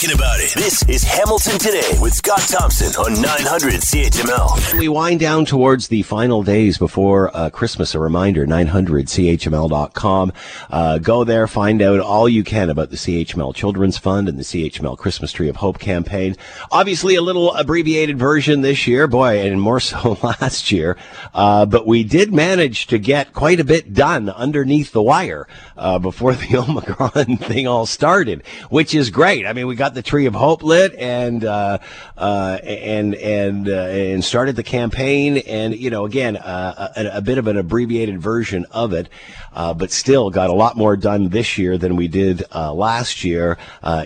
talking about it. This is Hamilton Today with Scott Thompson on 900 CHML. We wind down towards the final days before uh, Christmas. A reminder, 900CHML.com. Uh, go there, find out all you can about the CHML Children's Fund and the CHML Christmas Tree of Hope campaign. Obviously, a little abbreviated version this year, boy, and more so last year. Uh, but we did manage to get quite a bit done underneath the wire uh, before the Omicron thing all started, which is great. I mean, we got the Tree of Hope lit and uh, uh, and and uh, and started the campaign, and you know, again, uh, a, a, bit of an abbreviated version of it, uh, but still got a lot more done this year than we did last year,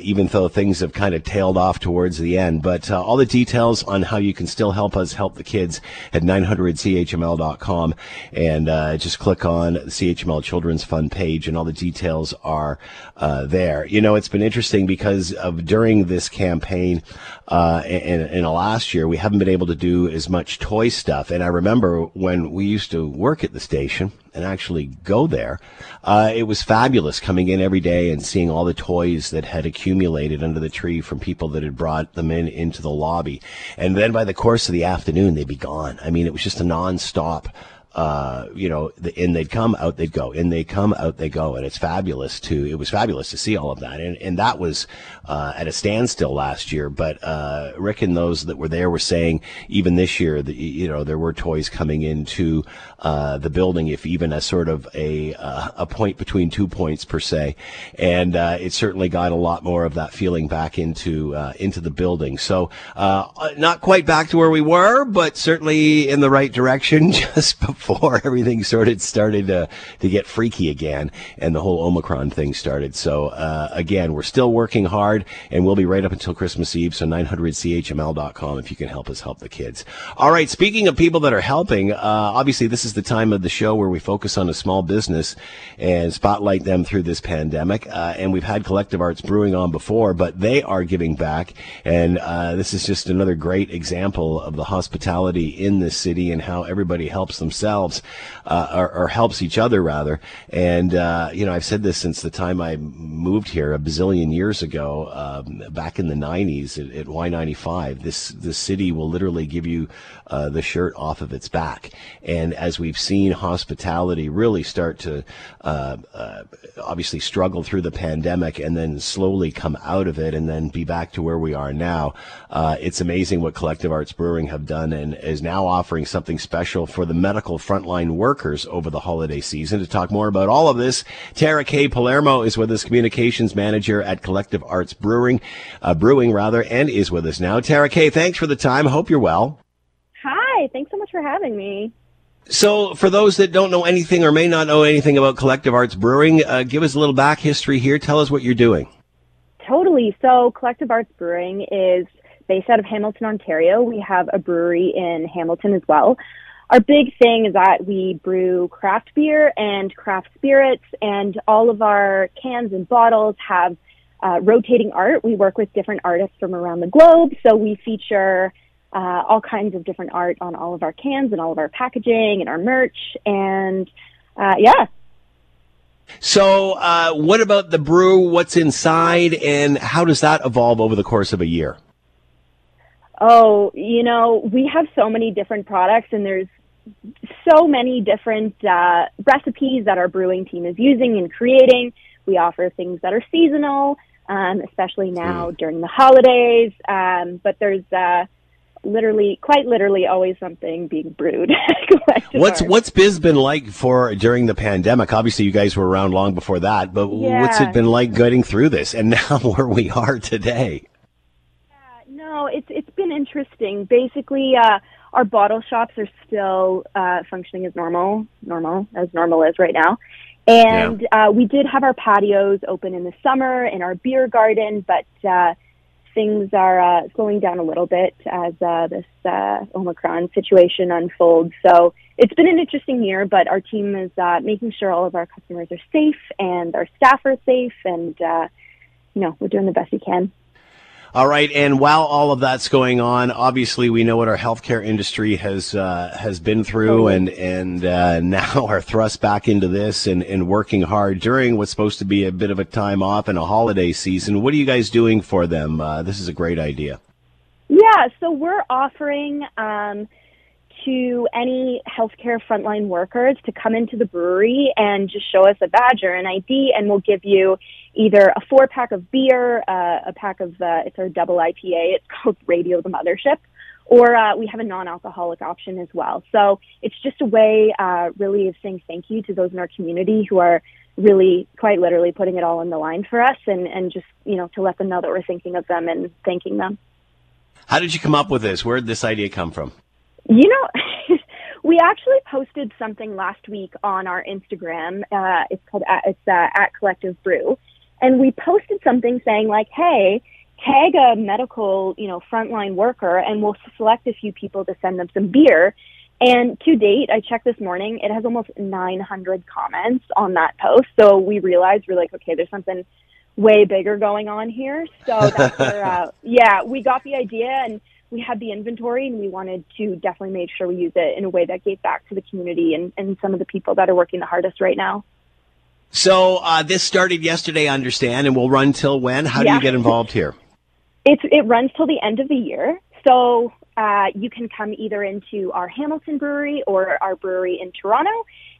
even though things have kind of tailed off towards the end. But all the details on how you can still help us help the kids at 900chml.com, and just click on the CHML Children's Fund page, and all the details are there. You know, it's been interesting because of during this campaign uh, in, in last year, we haven't been able to do as much toy stuff. And I remember when we used to work at the station and actually go there, uh, it was fabulous coming in every day and seeing all the toys that had accumulated under the tree from people that had brought them in into the lobby. And then by the course of the afternoon, they'd be gone. I mean, it was just a nonstop uh, you know, the, in they'd come, out they'd go, in they come, out they go, and it's fabulous to. It was fabulous to see all of that, and and that was uh, at a standstill last year. But uh, Rick and those that were there were saying even this year you know there were toys coming into uh, the building, if even as sort of a uh, a point between two points per se, and uh, it certainly got a lot more of that feeling back into uh, into the building. So not quite back to where we were, but certainly in the right direction. Just before before everything sort of started to, to get freaky again and the whole Omicron thing started. So, uh, again, we're still working hard and we'll be right up until Christmas Eve. So 900chml.com if you can help us help the kids. All right. Speaking of people that are helping, uh, obviously this is the time of the show where we focus on a small business and spotlight them through this pandemic. Uh, and we've had Collective Arts Brewing on before, but they are giving back. And, uh, this is just another great example of the hospitality in this city and how everybody helps themselves themselves, uh, or, or, helps each other rather. And uh, you know, I've said this since the time I moved here a bazillion years ago, um, back in the '90s at, at, Y95. This the city will literally give you uh, the shirt off of its back. And as we've seen hospitality really start to uh, uh, obviously struggle through the pandemic and then slowly come out of it and then be back to where we are now, uh, it's amazing what Collective Arts Brewing have done and is now offering something special for the medical frontline workers over the holiday season. To talk more about all of this, Tara K. Palermo is with us, communications manager at Collective Arts Brewing, uh, Brewing rather, and is with us now. Tara K. Thanks for the time. Hope you're well. Hi. Thanks so much for having me. So, for those that don't know anything or may not know anything about Collective Arts Brewing, uh, give us a little back history here. Tell us what you're doing. Totally. So, Collective Arts Brewing is based out of Hamilton, Ontario. We have a brewery in Hamilton as well our big thing is that we brew craft beer and craft spirits, and all of our cans and bottles have uh, rotating art. We work with different artists from around the globe, so we feature uh, all kinds of different art on all of our cans and all of our packaging and our merch, and uh, yeah. So, uh, what about the brew? What's inside, and how does that evolve over the course of a year? Oh, you know, we have so many different products and there's so many different uh, recipes that our brewing team is using and creating. We offer things that are seasonal, um, especially now mm. during the holidays. Um, but there's uh, literally, quite literally, always something being brewed. what's what's Biz been like for during the pandemic? Obviously, you guys were around long before that, but yeah. what's it been like getting through this and now where we are today? It's it's been interesting. Basically, uh, our bottle shops are still uh, functioning as normal, normal as normal is right now. And yeah. uh, we did have our patios open in the summer and our beer garden, but uh, things are uh, slowing down a little bit as uh, this uh, Omicron situation unfolds. So it's been an interesting year, but our team is uh, making sure all of our customers are safe and our staff are safe, and uh, you know we're doing the best we can. All right, and while all of that's going on, obviously we know what our healthcare industry has uh, has been through, and and uh, now are thrust back into this and, and working hard during what's supposed to be a bit of a time off and a holiday season. What are you guys doing for them? Uh, this is a great idea. Yeah, so we're offering um, to any healthcare frontline workers to come into the brewery and just show us a badge or an ID, and we'll give you either a four pack of beer, uh, a pack of uh, it's our double IPA. It's called Radio the Mothership, or uh, we have a non-alcoholic option as well. So it's just a way, uh, really, of saying thank you to those in our community who are really, quite literally, putting it all on the line for us, and and just you know to let them know that we're thinking of them and thanking them. How did you come up with this? Where did this idea come from? You know, we actually posted something last week on our Instagram. Uh, it's called uh, it's uh, at Collective Brew, and we posted something saying like, "Hey, tag a medical, you know, frontline worker, and we'll select a few people to send them some beer." And to date, I checked this morning, it has almost 900 comments on that post. So we realized we're like, okay, there's something way bigger going on here. So that's where, uh, yeah, we got the idea and we had the inventory and we wanted to definitely make sure we use it in a way that gave back to the community and, and some of the people that are working the hardest right now. So uh, this started yesterday, I understand, and will run till when? How do you get involved here? It's, it runs till the end of the year. So uh, you can come either into our Hamilton brewery or our brewery in Toronto,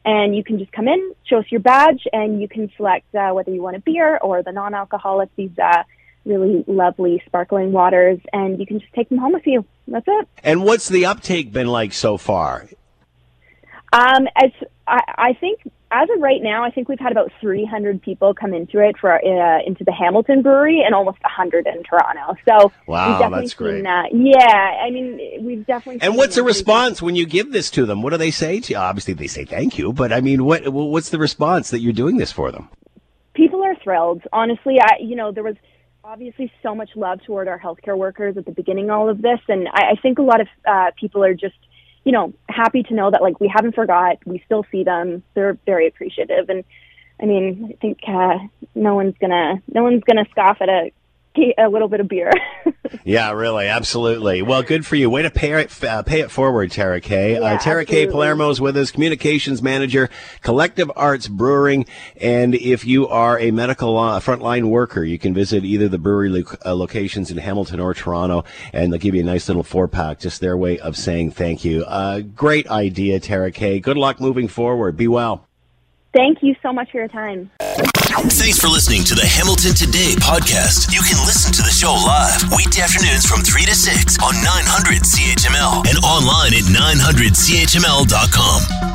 and you can just come in, show us your badge, and you can select uh, whether you want a beer or the non-alcoholic, these uh, really lovely sparkling waters, and you can just take them home with you. That's it. And what's the uptake been like so far? Um, as I, I think as of right now, I think we've had about 300 people come into it for uh, into the Hamilton Brewery and almost 100 in Toronto. So Wow, definitely that's great. that. Yeah, I mean, we've definitely. And what's the response when you give this to them? What do they say to you? Obviously, they say thank you, but I mean, what what's the response that you're doing this for them? people are thrilled. Honestly, I you know there was obviously so much love toward our healthcare workers at the beginning of all of this, and I, I think a lot of uh, people are just you know happy to know that like we haven't forgot, we still see them. They're very appreciative, and I mean I think uh, no one's gonna no one's gonna scoff at a a little bit of beer. Yeah, really, absolutely. Well, good for you. Way to pay it, uh, pay it forward, Tara K. Yeah, uh, Tara K. absolutely. Palermo is with us, communications manager, Collective Arts Brewing. And if you are a medical uh, frontline worker, you can visit either the brewery lo- uh, locations in Hamilton or Toronto, and they'll give you a nice little four pack. Just their way of saying thank you. Uh, great idea, Tara K. Good luck moving forward. Be well. Thank you so much for your time. Thanks for listening to the Hamilton Today podcast. You can listen to the show live weekday afternoons from 3 to 6 on 900 CHML and online at 900CHML.com.